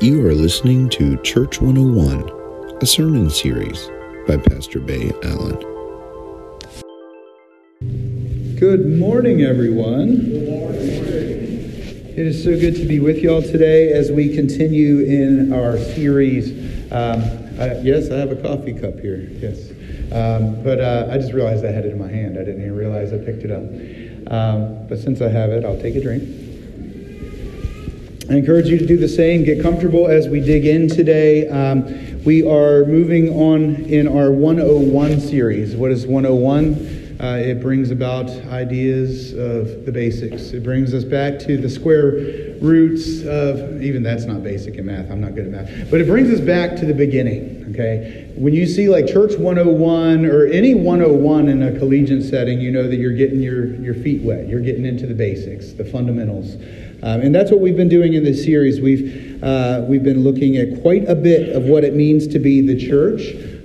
You are listening to Church 101, a sermon series by Pastor Bay Allen. Good morning, everyone. It is so good to be with y'all today as we continue in our series. Um, I, yes, I have a coffee cup here. Yes. Um, but uh, I just realized I had it in my hand. I didn't even realize I picked it up. Um, but since I have it, I'll take a drink. I encourage you to do the same. Get comfortable as we dig in today. Um, we are moving on in our 101 series. What is 101? Uh, it brings about ideas of the basics. It brings us back to the square roots of, even that's not basic in math, I'm not good at math, but it brings us back to the beginning, okay? When you see like Church 101 or any 101 in a collegiate setting, you know that you're getting your, your feet wet. You're getting into the basics, the fundamentals. Um, and that's what we've been doing in this series. We've, uh, we've been looking at quite a bit of what it means to be the church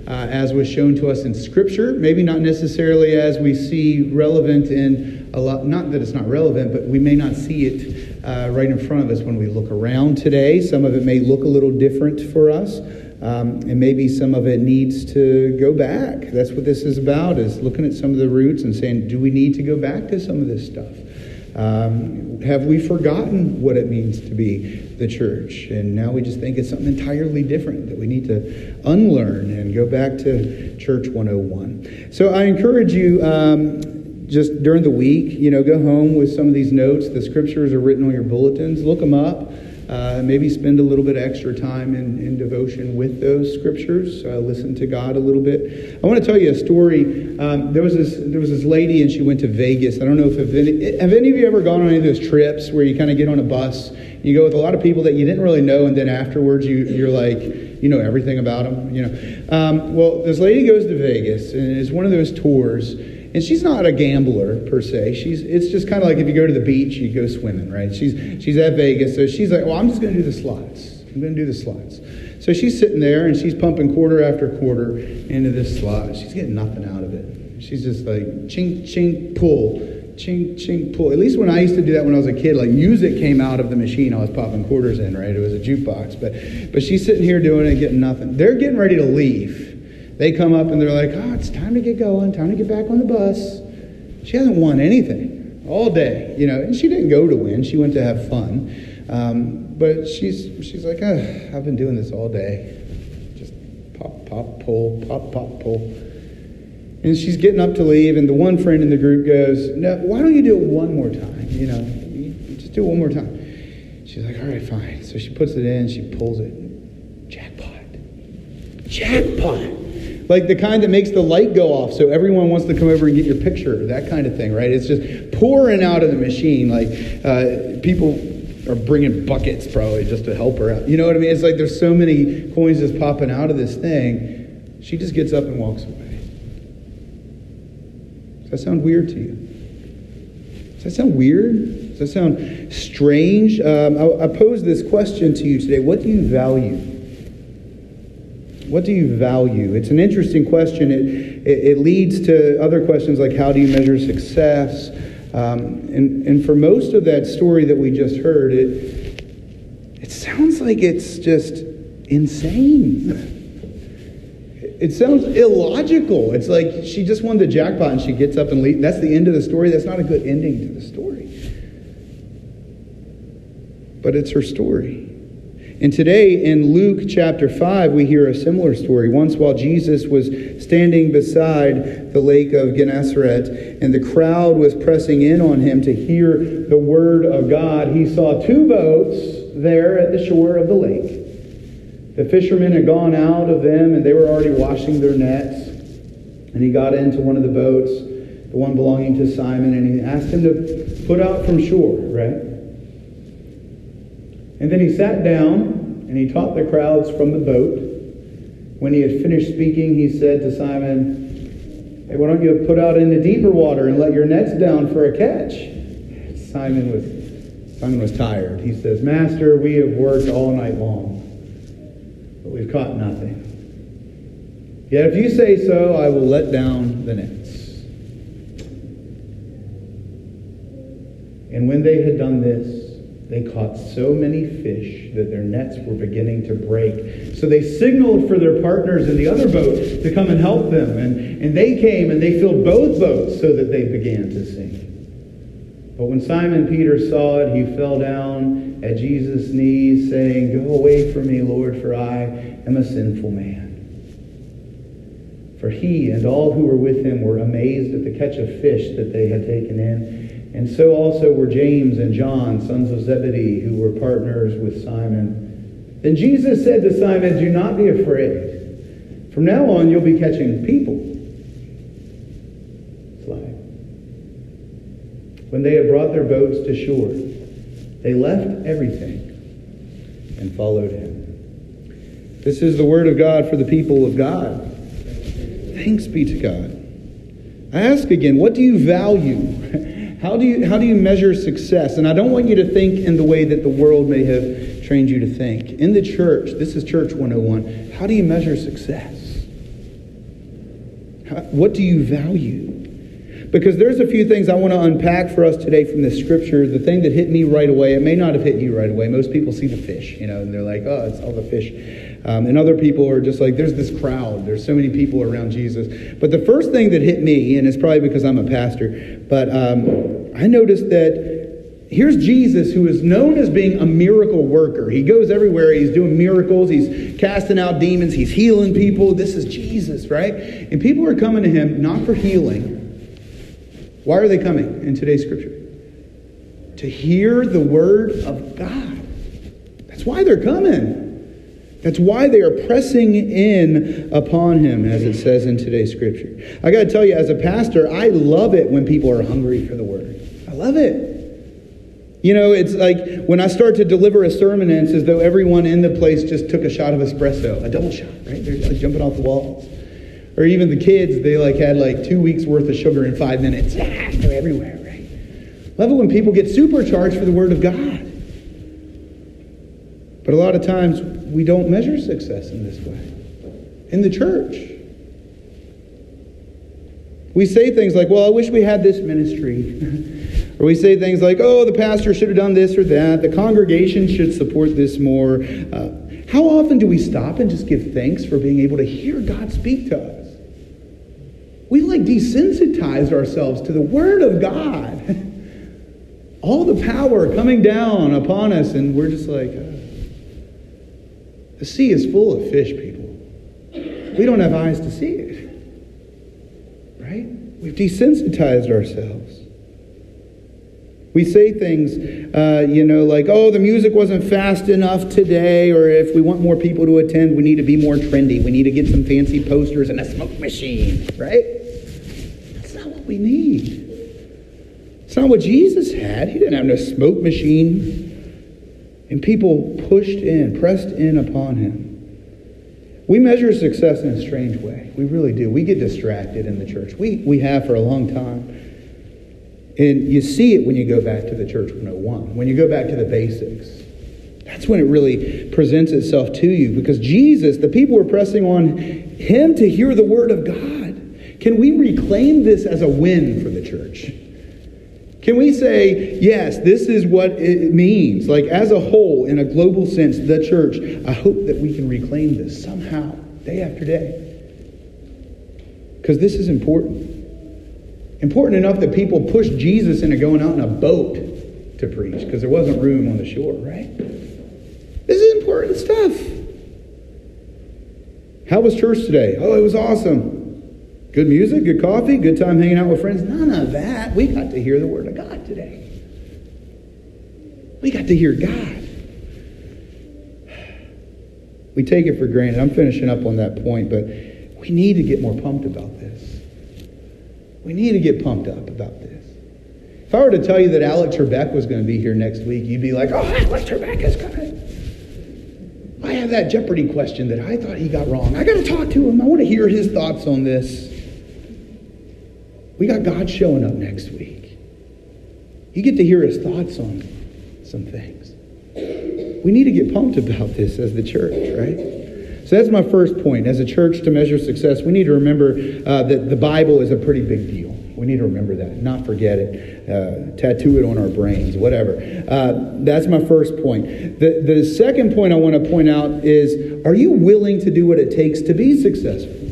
uh, as was shown to us in Scripture. Maybe not necessarily as we see relevant in a lot, not that it's not relevant, but we may not see it uh, right in front of us when we look around today. Some of it may look a little different for us. Um, and maybe some of it needs to go back. That's what this is about, is looking at some of the roots and saying, do we need to go back to some of this stuff? Um, have we forgotten what it means to be the church? And now we just think it's something entirely different that we need to unlearn and go back to Church 101. So I encourage you. Um, just during the week, you know, go home with some of these notes. The scriptures are written on your bulletins. Look them up. Uh, maybe spend a little bit extra time in, in devotion with those scriptures. Uh, listen to God a little bit. I want to tell you a story. Um, there was this there was this lady, and she went to Vegas. I don't know if any, have any of you ever gone on any of those trips where you kind of get on a bus, you go with a lot of people that you didn't really know, and then afterwards you you're like you know everything about them. You know, um, well, this lady goes to Vegas, and it's one of those tours and she's not a gambler per se. She's it's just kind of like if you go to the beach, you go swimming, right? She's she's at Vegas, so she's like, well, I'm just going to do the slots. I'm going to do the slots. So she's sitting there and she's pumping quarter after quarter into this slot. She's getting nothing out of it. She's just like chink chink pull, chink chink pull. At least when I used to do that when I was a kid, like music came out of the machine I was popping quarters in, right? It was a jukebox. But but she's sitting here doing it, getting nothing. They're getting ready to leave they come up and they're like, oh, it's time to get going, time to get back on the bus. She hasn't won anything all day, you know, and she didn't go to win. She went to have fun. Um, but she's, she's like, oh, I've been doing this all day. Just pop, pop, pull, pop, pop, pull. And she's getting up to leave, and the one friend in the group goes, No, why don't you do it one more time? You know, just do it one more time. She's like, All right, fine. So she puts it in, she pulls it. Jackpot. Jackpot like the kind that makes the light go off so everyone wants to come over and get your picture, that kind of thing, right? It's just pouring out of the machine. Like uh, people are bringing buckets probably just to help her out. You know what I mean? It's like there's so many coins just popping out of this thing. She just gets up and walks away. Does that sound weird to you? Does that sound weird? Does that sound strange? Um, I, I pose this question to you today. What do you value? What do you value? It's an interesting question. It, it, it leads to other questions like how do you measure success? Um, and, and for most of that story that we just heard, it, it sounds like it's just insane. It sounds illogical. It's like she just won the jackpot and she gets up and leaves. That's the end of the story. That's not a good ending to the story. But it's her story. And today in Luke chapter 5, we hear a similar story. Once while Jesus was standing beside the lake of Gennesaret and the crowd was pressing in on him to hear the word of God, he saw two boats there at the shore of the lake. The fishermen had gone out of them and they were already washing their nets. And he got into one of the boats, the one belonging to Simon, and he asked him to put out from shore, right? And then he sat down and he taught the crowds from the boat. When he had finished speaking, he said to Simon, Hey, why don't you put out into deeper water and let your nets down for a catch? Simon was, Simon was tired. He says, Master, we have worked all night long, but we've caught nothing. Yet if you say so, I will let down the nets. And when they had done this, they caught so many fish that their nets were beginning to break. So they signaled for their partners in the other boat to come and help them. And, and they came and they filled both boats so that they began to sink. But when Simon Peter saw it, he fell down at Jesus' knees, saying, Go away from me, Lord, for I am a sinful man. For he and all who were with him were amazed at the catch of fish that they had taken in. And so also were James and John, sons of Zebedee, who were partners with Simon. Then Jesus said to Simon, Do not be afraid. From now on, you'll be catching people. Slide. When they had brought their boats to shore, they left everything and followed him. This is the word of God for the people of God. Thanks be to God. I ask again, what do you value? How do you, how do you measure success? And I don't want you to think in the way that the world may have trained you to think. In the church, this is Church 101, how do you measure success? How, what do you value? Because there's a few things I want to unpack for us today from the scripture. The thing that hit me right away, it may not have hit you right away. Most people see the fish, you know, and they're like, oh, it's all the fish. Um, and other people are just like, there's this crowd. There's so many people around Jesus. But the first thing that hit me, and it's probably because I'm a pastor, but um, I noticed that here's Jesus, who is known as being a miracle worker. He goes everywhere. He's doing miracles. He's casting out demons. He's healing people. This is Jesus, right? And people are coming to him not for healing. Why are they coming in today's scripture? To hear the word of God. That's why they're coming. That's why they are pressing in upon him, as it says in today's scripture. I got to tell you, as a pastor, I love it when people are hungry for the word. I love it. You know, it's like when I start to deliver a sermon, and it's as though everyone in the place just took a shot of espresso, a double shot, right? They're like jumping off the walls. Or even the kids, they like had like two weeks worth of sugar in five minutes. They're everywhere, right? Love it when people get supercharged for the word of God. But a lot of times we don't measure success in this way. In the church. We say things like, well, I wish we had this ministry. or we say things like, oh, the pastor should have done this or that. The congregation should support this more. Uh, how often do we stop and just give thanks for being able to hear God speak to us? We like desensitized ourselves to the Word of God. All the power coming down upon us, and we're just like, the sea is full of fish, people. We don't have eyes to see it. Right? We've desensitized ourselves. We say things, uh, you know, like, oh, the music wasn't fast enough today, or if we want more people to attend, we need to be more trendy. We need to get some fancy posters and a smoke machine, right? That's not what we need. It's not what Jesus had. He didn't have no smoke machine. And people pushed in, pressed in upon him. We measure success in a strange way. We really do. We get distracted in the church. We, we have for a long time. And you see it when you go back to the church 101, when you go back to the basics. That's when it really presents itself to you because Jesus, the people were pressing on him to hear the word of God. Can we reclaim this as a win for the church? Can we say, yes, this is what it means? Like, as a whole, in a global sense, the church, I hope that we can reclaim this somehow, day after day. Because this is important. Important enough that people pushed Jesus into going out in a boat to preach because there wasn't room on the shore, right? This is important stuff. How was church today? Oh, it was awesome. Good music, good coffee, good time hanging out with friends. None of that. We got to hear the Word of God today. We got to hear God. We take it for granted. I'm finishing up on that point, but we need to get more pumped about this. We need to get pumped up about this. If I were to tell you that Alex Trebek was going to be here next week, you'd be like, oh, Alex Trebek is coming. I have that Jeopardy question that I thought he got wrong. I got to talk to him. I want to hear his thoughts on this. We got God showing up next week. You get to hear his thoughts on some things. We need to get pumped about this as the church, right? So that's my first point. As a church to measure success, we need to remember uh, that the Bible is a pretty big deal. We need to remember that, not forget it, uh, tattoo it on our brains, whatever. Uh, that's my first point. The, the second point I want to point out is are you willing to do what it takes to be successful?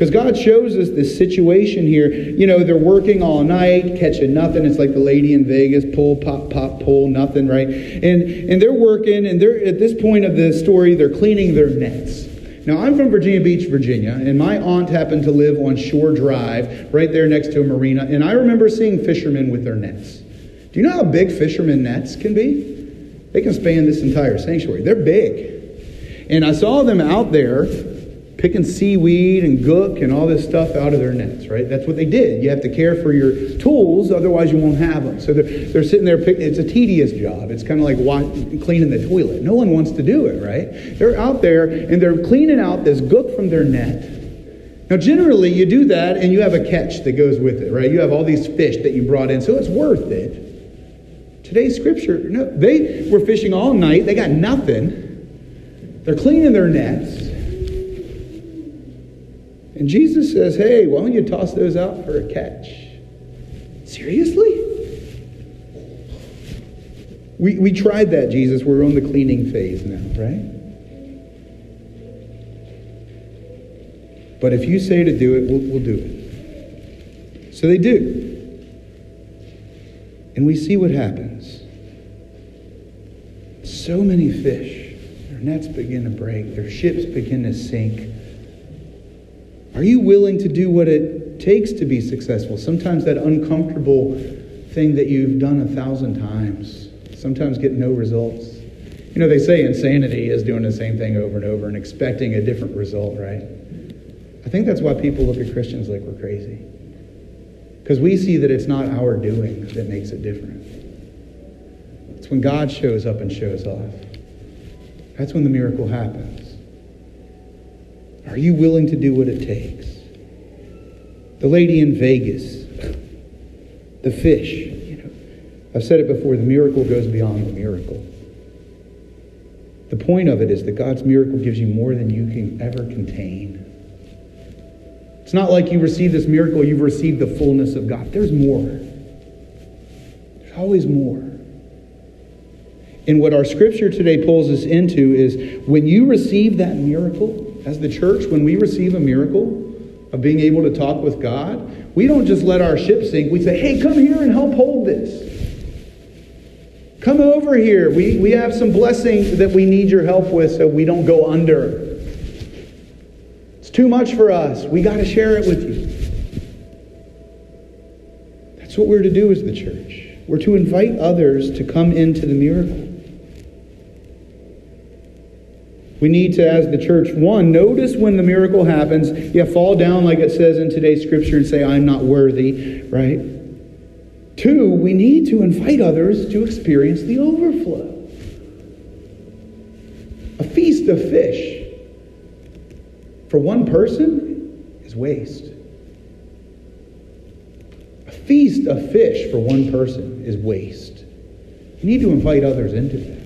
Because God shows us this situation here. You know, they're working all night, catching nothing. It's like the lady in Vegas, pull, pop, pop, pull, nothing, right? And and they're working, and they're at this point of the story, they're cleaning their nets. Now, I'm from Virginia Beach, Virginia, and my aunt happened to live on Shore Drive, right there next to a marina, and I remember seeing fishermen with their nets. Do you know how big fishermen nets can be? They can span this entire sanctuary. They're big. And I saw them out there picking seaweed and gook and all this stuff out of their nets, right? That's what they did. You have to care for your tools, otherwise you won't have them. So they're, they're sitting there picking. It's a tedious job. It's kind of like cleaning the toilet. No one wants to do it, right? They're out there and they're cleaning out this gook from their net. Now, generally, you do that and you have a catch that goes with it, right? You have all these fish that you brought in, so it's worth it. Today's scripture, no, they were fishing all night. They got nothing. They're cleaning their nets. And Jesus says, hey, why don't you toss those out for a catch? Seriously? We, we tried that, Jesus. We're on the cleaning phase now, right? But if you say to do it, we'll, we'll do it. So they do. And we see what happens. So many fish. Their nets begin to break, their ships begin to sink. Are you willing to do what it takes to be successful? Sometimes that uncomfortable thing that you've done a thousand times, sometimes get no results. You know, they say insanity is doing the same thing over and over and expecting a different result, right? I think that's why people look at Christians like we're crazy. Because we see that it's not our doing that makes it different. It's when God shows up and shows off. That's when the miracle happens. Are you willing to do what it takes? The lady in Vegas, the fish, you know, I've said it before, the miracle goes beyond the miracle. The point of it is that God's miracle gives you more than you can ever contain. It's not like you receive this miracle, you've received the fullness of God. There's more. There's always more. And what our scripture today pulls us into is when you receive that miracle, as the church, when we receive a miracle of being able to talk with God, we don't just let our ship sink. We say, hey, come here and help hold this. Come over here. We, we have some blessing that we need your help with so we don't go under. It's too much for us. We got to share it with you. That's what we're to do as the church. We're to invite others to come into the miracle. We need to, as the church, one, notice when the miracle happens. Yeah, fall down like it says in today's scripture and say, I'm not worthy, right? Two, we need to invite others to experience the overflow. A feast of fish for one person is waste. A feast of fish for one person is waste. You need to invite others into that.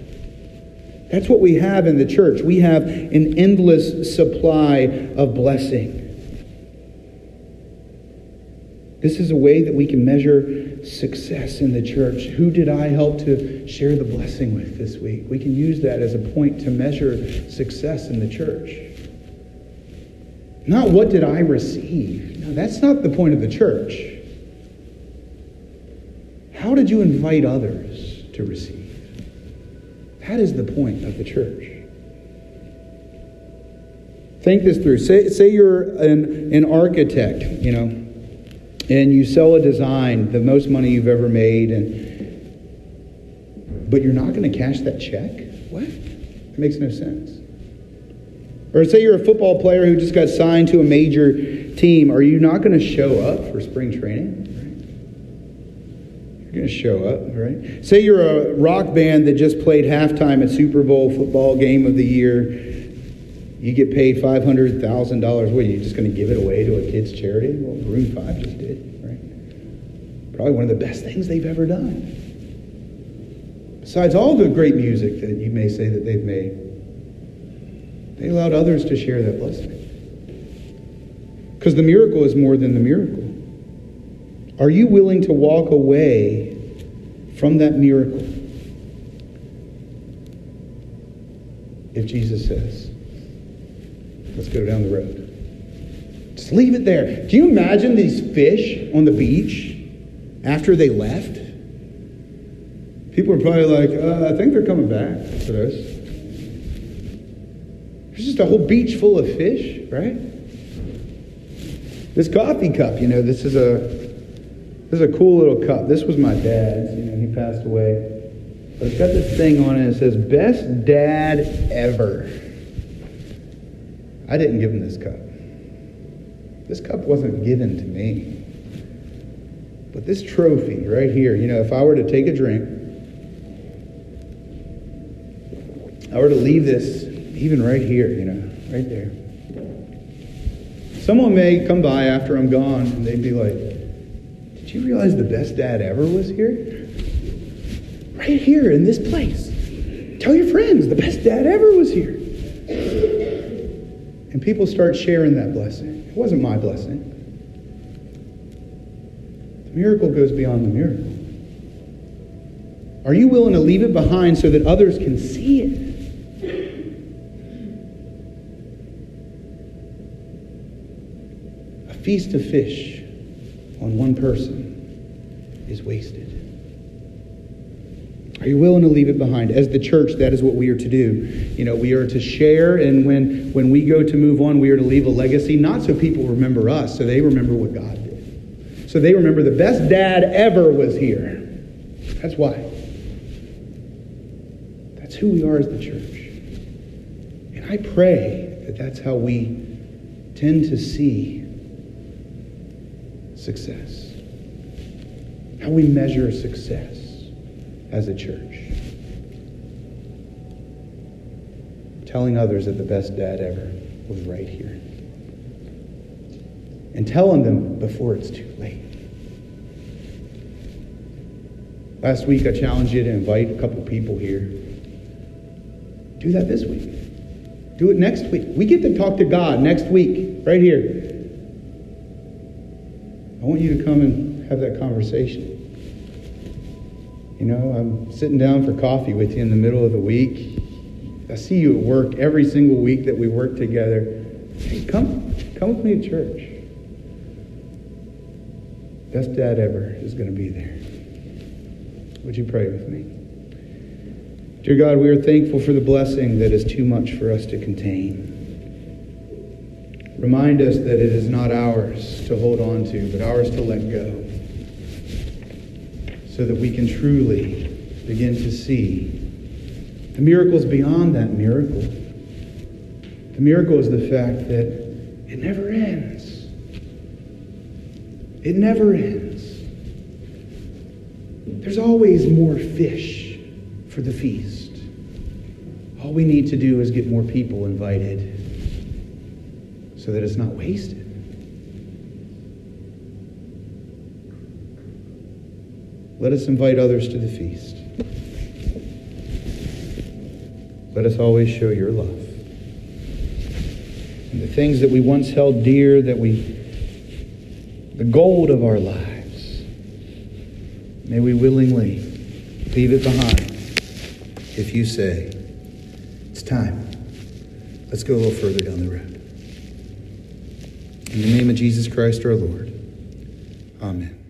That's what we have in the church. We have an endless supply of blessing. This is a way that we can measure success in the church. Who did I help to share the blessing with this week? We can use that as a point to measure success in the church. Not what did I receive? No, that's not the point of the church. How did you invite others to receive? That is the point of the church. Think this through. Say, say you're an, an architect, you know, and you sell a design, the most money you've ever made, and but you're not going to cash that check? What? It makes no sense. Or say you're a football player who just got signed to a major team. Are you not going to show up for spring training? Going to show up, right? Say you're a rock band that just played halftime at Super Bowl football game of the year. You get paid $500,000. What, are you just going to give it away to a kid's charity? Well, Maroon 5 just did, right? Probably one of the best things they've ever done. Besides all the great music that you may say that they've made, they allowed others to share that blessing. Because the miracle is more than the miracle. Are you willing to walk away from that miracle? If Jesus says, let's go down the road. Just leave it there. Do you imagine these fish on the beach after they left? People are probably like, uh, I think they're coming back for this. There's just a whole beach full of fish, right? This coffee cup, you know, this is a this is a cool little cup. This was my dad's. You know, he passed away. But it's got this thing on it. It says "Best Dad Ever." I didn't give him this cup. This cup wasn't given to me. But this trophy right here, you know, if I were to take a drink, I were to leave this even right here, you know, right there. Someone may come by after I'm gone and they'd be like, you realize the best dad ever was here? Right here in this place. Tell your friends the best dad ever was here. And people start sharing that blessing. It wasn't my blessing. The miracle goes beyond the miracle. Are you willing to leave it behind so that others can see it? A feast of fish on one person is wasted. Are you willing to leave it behind? As the church, that is what we are to do. You know, we are to share, and when, when we go to move on, we are to leave a legacy, not so people remember us, so they remember what God did. So they remember the best dad ever was here. That's why. That's who we are as the church. And I pray that that's how we tend to see success, how we measure success as a church. Telling others that the best dad ever was right here. And telling them before it's too late. Last week, I challenged you to invite a couple people here. Do that this week. Do it next week. We get to talk to God next week, right here. I want you to come and have that conversation. You know, I'm sitting down for coffee with you in the middle of the week. I see you at work every single week that we work together. Hey, come, come with me to church. Best dad ever is going to be there. Would you pray with me? Dear God, we are thankful for the blessing that is too much for us to contain. Remind us that it is not ours to hold on to, but ours to let go so that we can truly begin to see the miracles beyond that miracle. The miracle is the fact that it never ends. It never ends. There's always more fish for the feast. All we need to do is get more people invited so that it's not wasted. Let us invite others to the feast. Let us always show your love. And the things that we once held dear, that we, the gold of our lives, may we willingly leave it behind if you say, it's time. Let's go a little further down the road. In the name of Jesus Christ our Lord. Amen.